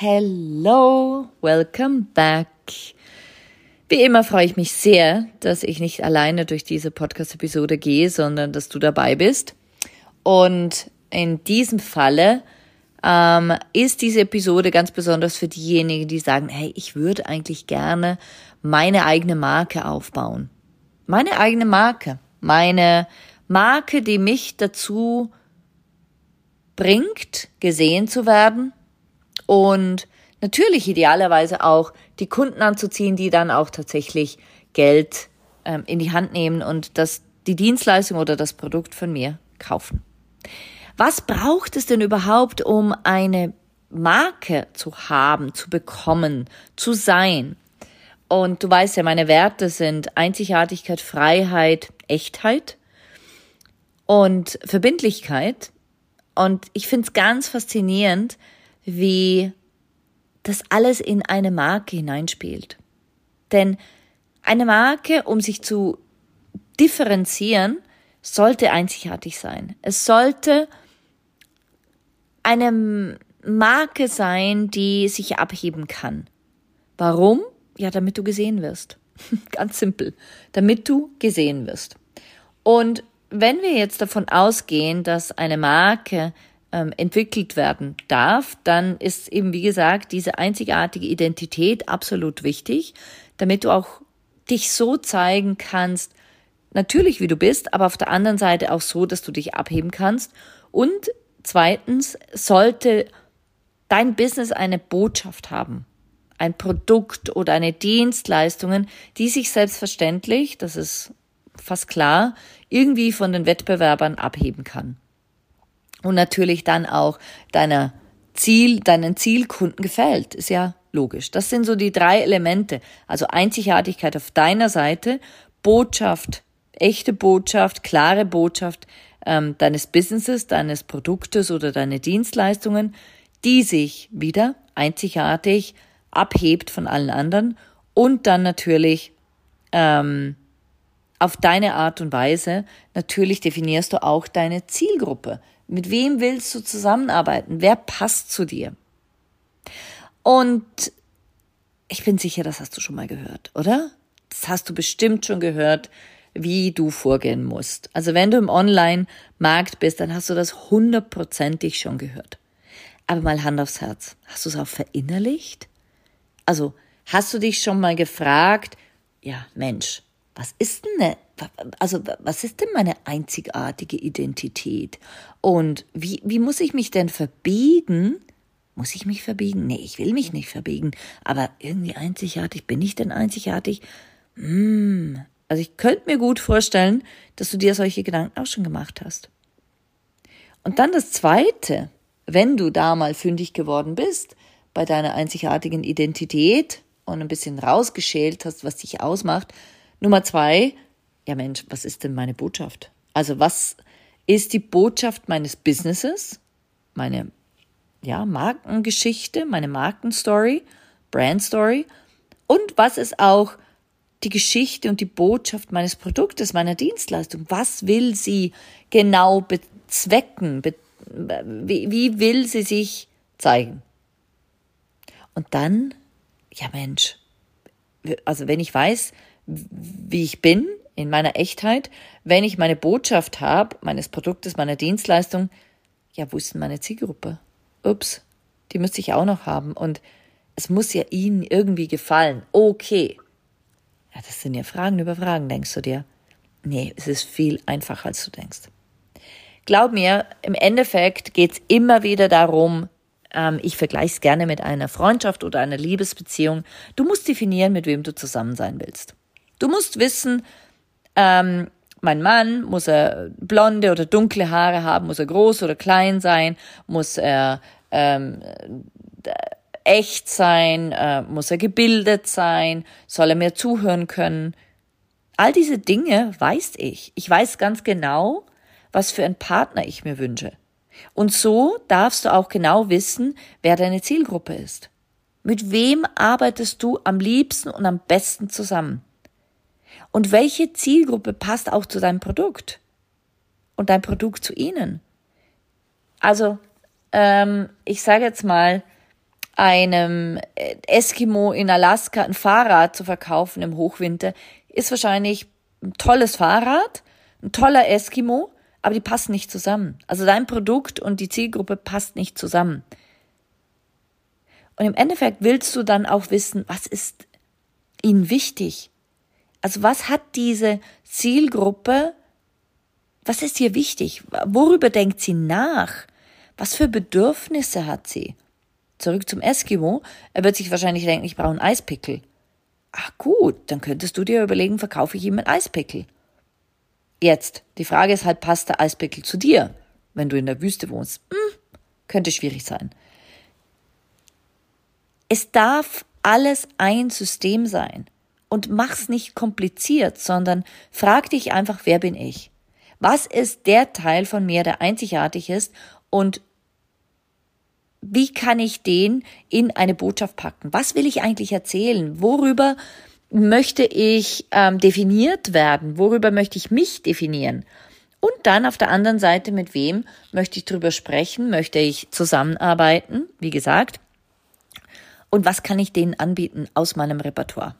Hello, welcome back. Wie immer freue ich mich sehr, dass ich nicht alleine durch diese Podcast-Episode gehe, sondern dass du dabei bist. Und in diesem Falle ähm, ist diese Episode ganz besonders für diejenigen, die sagen, hey, ich würde eigentlich gerne meine eigene Marke aufbauen. Meine eigene Marke. Meine Marke, die mich dazu bringt, gesehen zu werden, und natürlich idealerweise auch die Kunden anzuziehen, die dann auch tatsächlich Geld ähm, in die Hand nehmen und das, die Dienstleistung oder das Produkt von mir kaufen. Was braucht es denn überhaupt, um eine Marke zu haben, zu bekommen, zu sein? Und du weißt ja, meine Werte sind Einzigartigkeit, Freiheit, Echtheit und Verbindlichkeit. Und ich finde es ganz faszinierend, wie das alles in eine Marke hineinspielt. Denn eine Marke, um sich zu differenzieren, sollte einzigartig sein. Es sollte eine Marke sein, die sich abheben kann. Warum? Ja, damit du gesehen wirst. Ganz simpel. Damit du gesehen wirst. Und wenn wir jetzt davon ausgehen, dass eine Marke ähm, entwickelt werden darf, dann ist eben, wie gesagt, diese einzigartige Identität absolut wichtig, damit du auch dich so zeigen kannst, natürlich wie du bist, aber auf der anderen Seite auch so, dass du dich abheben kannst. Und zweitens sollte dein Business eine Botschaft haben, ein Produkt oder eine Dienstleistungen, die sich selbstverständlich, das ist fast klar, irgendwie von den Wettbewerbern abheben kann und natürlich dann auch deiner Ziel, deinen Zielkunden gefällt. Ist ja logisch. Das sind so die drei Elemente. Also Einzigartigkeit auf deiner Seite, Botschaft, echte Botschaft, klare Botschaft ähm, deines Businesses, deines Produktes oder deine Dienstleistungen, die sich wieder einzigartig abhebt von allen anderen und dann natürlich ähm, auf deine Art und Weise, natürlich definierst du auch deine Zielgruppe. Mit wem willst du zusammenarbeiten? Wer passt zu dir? Und ich bin sicher, das hast du schon mal gehört, oder? Das hast du bestimmt schon gehört, wie du vorgehen musst. Also wenn du im Online-Markt bist, dann hast du das hundertprozentig schon gehört. Aber mal Hand aufs Herz. Hast du es auch verinnerlicht? Also hast du dich schon mal gefragt, ja Mensch, was ist denn also was ist denn meine einzigartige Identität? Und wie, wie muss ich mich denn verbiegen? Muss ich mich verbiegen? Nee, ich will mich nicht verbiegen. Aber irgendwie einzigartig, bin ich denn einzigartig? Hm. Also ich könnte mir gut vorstellen, dass du dir solche Gedanken auch schon gemacht hast. Und dann das Zweite, wenn du da mal fündig geworden bist bei deiner einzigartigen Identität und ein bisschen rausgeschält hast, was dich ausmacht. Nummer zwei, ja Mensch, was ist denn meine Botschaft? Also was ist die Botschaft meines Businesses, meine ja, Markengeschichte, meine Markenstory, Brandstory und was ist auch die Geschichte und die Botschaft meines Produktes, meiner Dienstleistung? Was will sie genau bezwecken? Be wie, wie will sie sich zeigen? Und dann, ja Mensch, also wenn ich weiß, wie ich bin, in meiner Echtheit, wenn ich meine Botschaft habe, meines Produktes, meiner Dienstleistung, ja, wo ist denn meine Zielgruppe? Ups, die müsste ich auch noch haben. Und Es muss ja ihnen irgendwie gefallen. Okay. Ja, das sind ja Fragen über Fragen, denkst du dir. Nee, es ist viel einfacher, als du denkst. Glaub mir, im Endeffekt geht's immer wieder darum, ähm, ich vergleiche es gerne mit einer Freundschaft oder einer Liebesbeziehung. Du musst definieren, mit wem du zusammen sein willst. Du musst wissen, ähm, mein Mann, muss er blonde oder dunkle Haare haben, muss er groß oder klein sein, muss er ähm, echt sein, äh, muss er gebildet sein, soll er mir zuhören können. All diese Dinge weiß ich. Ich weiß ganz genau, was für einen Partner ich mir wünsche. Und so darfst du auch genau wissen, wer deine Zielgruppe ist. Mit wem arbeitest du am liebsten und am besten zusammen? Und welche Zielgruppe passt auch zu deinem Produkt? Und dein Produkt zu ihnen? Also, ähm, ich sage jetzt mal, einem Eskimo in Alaska ein Fahrrad zu verkaufen im Hochwinter ist wahrscheinlich ein tolles Fahrrad, ein toller Eskimo, aber die passen nicht zusammen. Also dein Produkt und die Zielgruppe passt nicht zusammen. Und im Endeffekt willst du dann auch wissen, was ist ihnen wichtig? Also was hat diese Zielgruppe, was ist hier wichtig? Worüber denkt sie nach? Was für Bedürfnisse hat sie? Zurück zum Eskimo. Er wird sich wahrscheinlich denken, ich brauche einen Eispickel. Ach gut, dann könntest du dir überlegen, verkaufe ich ihm einen Eispickel. Jetzt, die Frage ist halt, passt der Eispickel zu dir, wenn du in der Wüste wohnst? Hm, könnte schwierig sein. Es darf alles ein System sein. Und mach's nicht kompliziert, sondern frag dich einfach, wer bin ich? Was ist der Teil von mir, der einzigartig ist und wie kann ich den in eine Botschaft packen? Was will ich eigentlich erzählen? Worüber möchte ich ähm, definiert werden? Worüber möchte ich mich definieren? Und dann auf der anderen Seite, mit wem möchte ich drüber sprechen? Möchte ich zusammenarbeiten? Wie gesagt. Und was kann ich denen anbieten aus meinem Repertoire?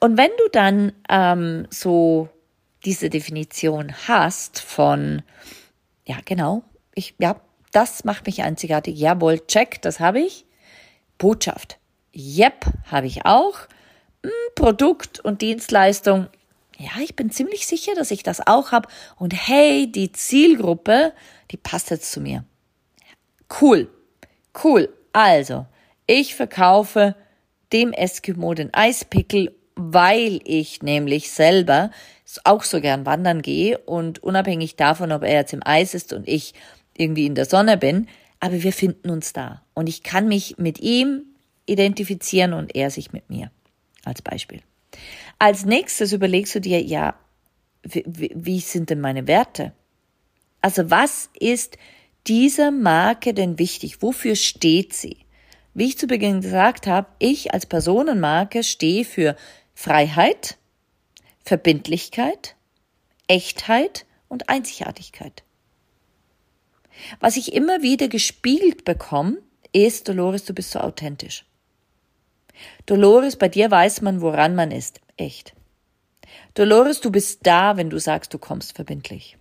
Und wenn du dann ähm, so diese Definition hast von, ja genau, ich, ja, das macht mich einzigartig. Jawohl, check, das habe ich. Botschaft. Yep, habe ich auch. Hm, Produkt und Dienstleistung. Ja, ich bin ziemlich sicher, dass ich das auch habe. Und hey, die Zielgruppe, die passt jetzt zu mir. Cool, cool. Also, ich verkaufe dem Eskimo den Eispickel, weil ich nämlich selber auch so gern wandern gehe und unabhängig davon, ob er jetzt im Eis ist und ich irgendwie in der Sonne bin, aber wir finden uns da. Und ich kann mich mit ihm identifizieren und er sich mit mir. Als Beispiel. Als nächstes überlegst du dir, ja, wie, wie sind denn meine Werte? Also was ist dieser Marke denn wichtig? Wofür steht sie? Wie ich zu Beginn gesagt habe, ich als Personenmarke stehe für Freiheit, Verbindlichkeit, Echtheit und Einzigartigkeit. Was ich immer wieder gespiegelt bekomme, ist, Dolores, du bist so authentisch. Dolores, bei dir weiß man, woran man ist. Echt. Dolores, du bist da, wenn du sagst, du kommst verbindlich.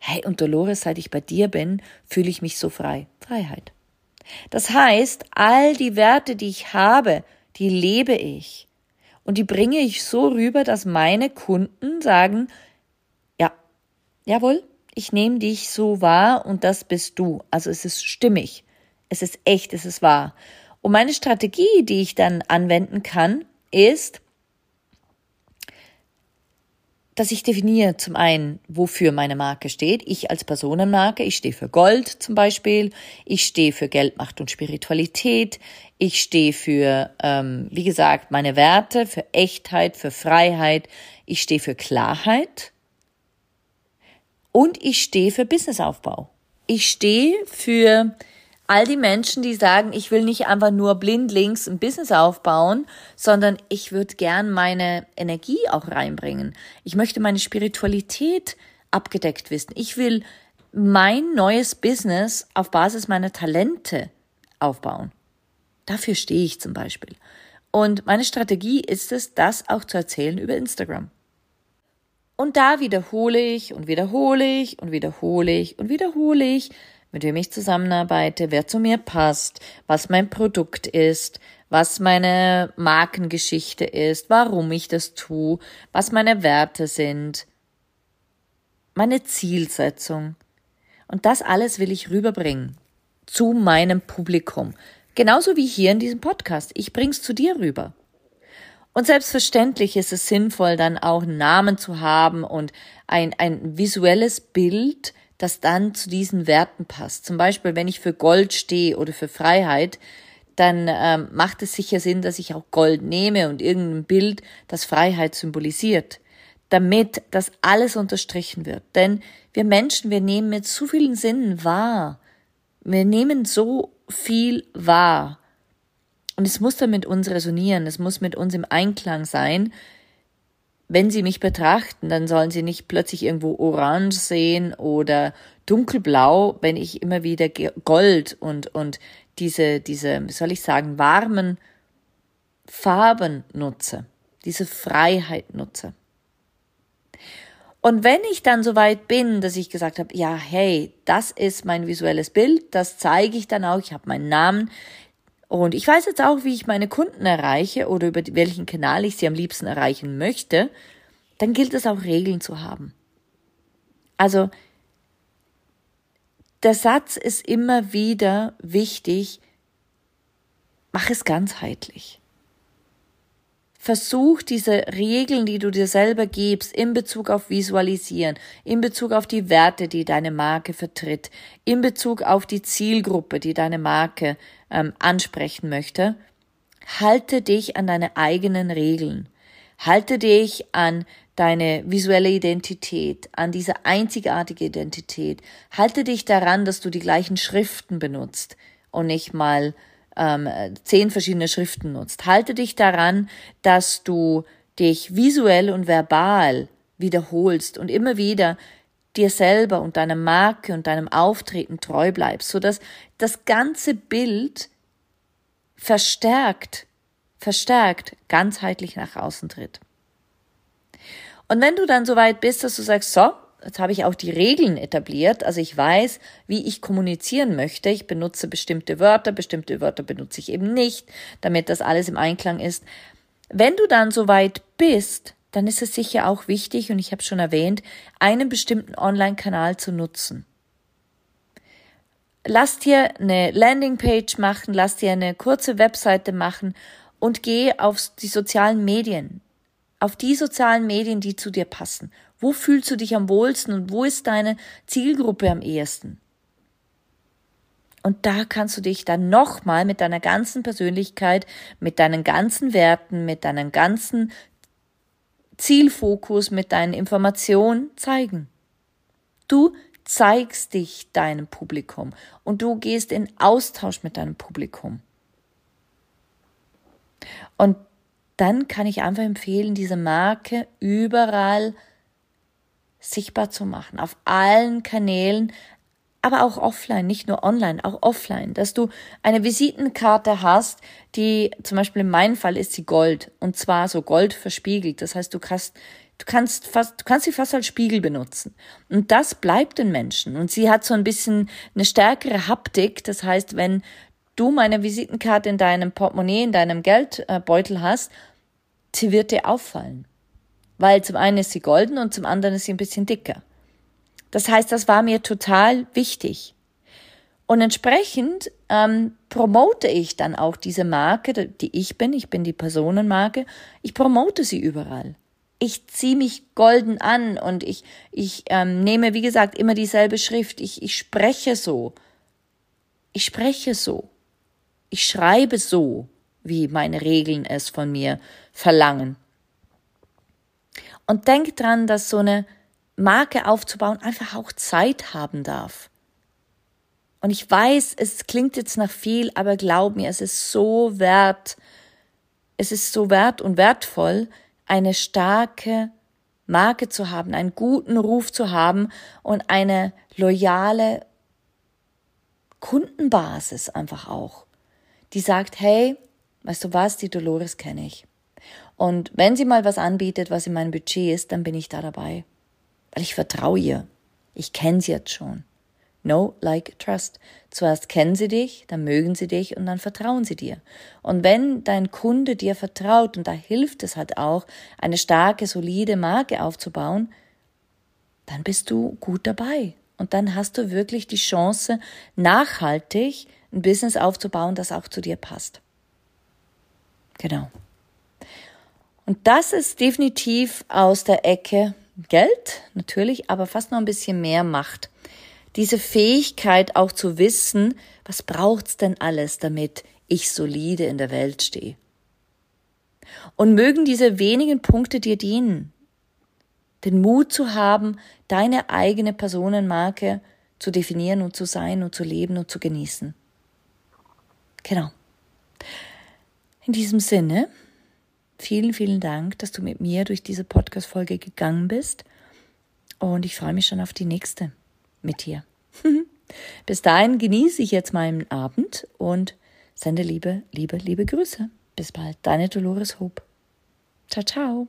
Hey, und Dolores, seit ich bei dir bin, fühle ich mich so frei. Freiheit. Das heißt, all die Werte, die ich habe, die lebe ich. Und die bringe ich so rüber, dass meine Kunden sagen, ja, jawohl, ich nehme dich so wahr und das bist du. Also es ist stimmig. Es ist echt, es ist wahr. Und meine Strategie, die ich dann anwenden kann, ist, dass ich definiere zum einen, wofür meine Marke steht. Ich als Personenmarke, ich stehe für Gold zum Beispiel, ich stehe für Geld, Macht und Spiritualität, ich stehe für, ähm, wie gesagt, meine Werte, für Echtheit, für Freiheit, ich stehe für Klarheit und ich stehe für Businessaufbau. Ich stehe für all die Menschen, die sagen, ich will nicht einfach nur blindlings ein Business aufbauen, sondern ich würde gern meine Energie auch reinbringen. Ich möchte meine Spiritualität abgedeckt wissen. Ich will mein neues Business auf Basis meiner Talente aufbauen. Dafür stehe ich zum Beispiel. Und meine Strategie ist es, das auch zu erzählen über Instagram. Und da wiederhole ich und wiederhole ich und wiederhole ich und wiederhole ich mit wem ich zusammenarbeite, wer zu mir passt, was mein Produkt ist, was meine Markengeschichte ist, warum ich das tue, was meine Werte sind, meine Zielsetzung. Und das alles will ich rüberbringen zu meinem Publikum. Genauso wie hier in diesem Podcast. Ich bring's zu dir rüber. Und selbstverständlich ist es sinnvoll, dann auch einen Namen zu haben und ein, ein visuelles Bild, das dann zu diesen Werten passt. Zum Beispiel, wenn ich für Gold stehe oder für Freiheit, dann ähm, macht es sicher Sinn, dass ich auch Gold nehme und irgendein Bild, das Freiheit symbolisiert, damit das alles unterstrichen wird. Denn wir Menschen, wir nehmen mit so vielen Sinnen wahr. Wir nehmen so viel wahr. Und es muss dann mit uns resonieren, es muss mit uns im Einklang sein. Wenn Sie mich betrachten, dann sollen Sie nicht plötzlich irgendwo orange sehen oder dunkelblau, wenn ich immer wieder Gold und, und diese, diese, wie soll ich sagen, warmen Farben nutze, diese Freiheit nutze. Und wenn ich dann so weit bin, dass ich gesagt habe, ja, hey, das ist mein visuelles Bild, das zeige ich dann auch, ich habe meinen Namen und ich weiß jetzt auch, wie ich meine Kunden erreiche oder über welchen Kanal ich sie am liebsten erreichen möchte, dann gilt es auch Regeln zu haben. Also der Satz ist immer wieder wichtig, mach es ganzheitlich. Versuch diese Regeln, die du dir selber gibst, in Bezug auf Visualisieren, in Bezug auf die Werte, die deine Marke vertritt, in Bezug auf die Zielgruppe, die deine Marke ähm, ansprechen möchte, halte dich an deine eigenen Regeln. Halte dich an deine visuelle Identität, an diese einzigartige Identität. Halte dich daran, dass du die gleichen Schriften benutzt und nicht mal ähm, zehn verschiedene Schriften nutzt. Halte dich daran, dass du dich visuell und verbal wiederholst und immer wieder dir selber und deiner Marke und deinem Auftreten treu bleibst, so dass das ganze Bild verstärkt, verstärkt ganzheitlich nach außen tritt. Und wenn du dann so weit bist, dass du sagst, so, jetzt habe ich auch die Regeln etabliert. Also ich weiß, wie ich kommunizieren möchte. Ich benutze bestimmte Wörter, bestimmte Wörter benutze ich eben nicht, damit das alles im Einklang ist. Wenn du dann so weit bist, dann ist es sicher auch wichtig, und ich habe schon erwähnt, einen bestimmten Online-Kanal zu nutzen. Lass dir eine Landingpage machen, lass dir eine kurze Webseite machen und geh auf die sozialen Medien, auf die sozialen Medien, die zu dir passen wo fühlst du dich am wohlsten und wo ist deine Zielgruppe am ehesten? Und da kannst du dich dann nochmal mit deiner ganzen Persönlichkeit, mit deinen ganzen Werten, mit deinem ganzen Zielfokus, mit deinen Informationen zeigen. Du zeigst dich deinem Publikum und du gehst in Austausch mit deinem Publikum. Und dann kann ich einfach empfehlen, diese Marke überall sichtbar zu machen, auf allen Kanälen, aber auch offline, nicht nur online, auch offline, dass du eine Visitenkarte hast, die zum Beispiel in meinem Fall ist sie Gold und zwar so Gold verspiegelt. Das heißt, du kannst du kannst fast, du kannst sie fast als Spiegel benutzen. Und das bleibt den Menschen. Und sie hat so ein bisschen eine stärkere Haptik. Das heißt, wenn du meine Visitenkarte in deinem Portemonnaie, in deinem Geldbeutel hast, sie wird dir auffallen weil zum einen ist sie golden und zum anderen ist sie ein bisschen dicker. Das heißt, das war mir total wichtig. Und entsprechend ähm, promote ich dann auch diese Marke, die ich bin, ich bin die Personenmarke, ich promote sie überall. Ich ziehe mich golden an und ich, ich ähm, nehme, wie gesagt, immer dieselbe Schrift. Ich, ich spreche so. Ich spreche so. Ich schreibe so, wie meine Regeln es von mir verlangen. Und denk dran, dass so eine Marke aufzubauen einfach auch Zeit haben darf. Und ich weiß, es klingt jetzt nach viel, aber glaub mir, es ist so wert, es ist so wert und wertvoll, eine starke Marke zu haben, einen guten Ruf zu haben und eine loyale Kundenbasis einfach auch, die sagt, hey, weißt du was, die Dolores kenne ich. Und wenn sie mal was anbietet, was in meinem Budget ist, dann bin ich da dabei. Weil ich vertraue ihr. Ich kenne sie jetzt schon. No, like, trust. Zuerst kennen sie dich, dann mögen sie dich und dann vertrauen sie dir. Und wenn dein Kunde dir vertraut, und da hilft es halt auch, eine starke, solide Marke aufzubauen, dann bist du gut dabei. Und dann hast du wirklich die Chance, nachhaltig ein Business aufzubauen, das auch zu dir passt. Genau. Und das ist definitiv aus der Ecke Geld, natürlich, aber fast noch ein bisschen mehr Macht diese Fähigkeit auch zu wissen, was braucht's denn alles, damit ich solide in der Welt stehe. Und mögen diese wenigen Punkte dir dienen, den Mut zu haben, deine eigene Personenmarke zu definieren und zu sein und zu leben und zu genießen. Genau. In diesem Sinne, vielen, vielen Dank, dass du mit mir durch diese Podcast-Folge gegangen bist. Und ich freue mich schon auf die nächste mit dir. Bis dahin genieße ich jetzt meinen Abend und sende liebe, liebe, liebe Grüße. Bis bald, deine Dolores Hope. Ciao, ciao.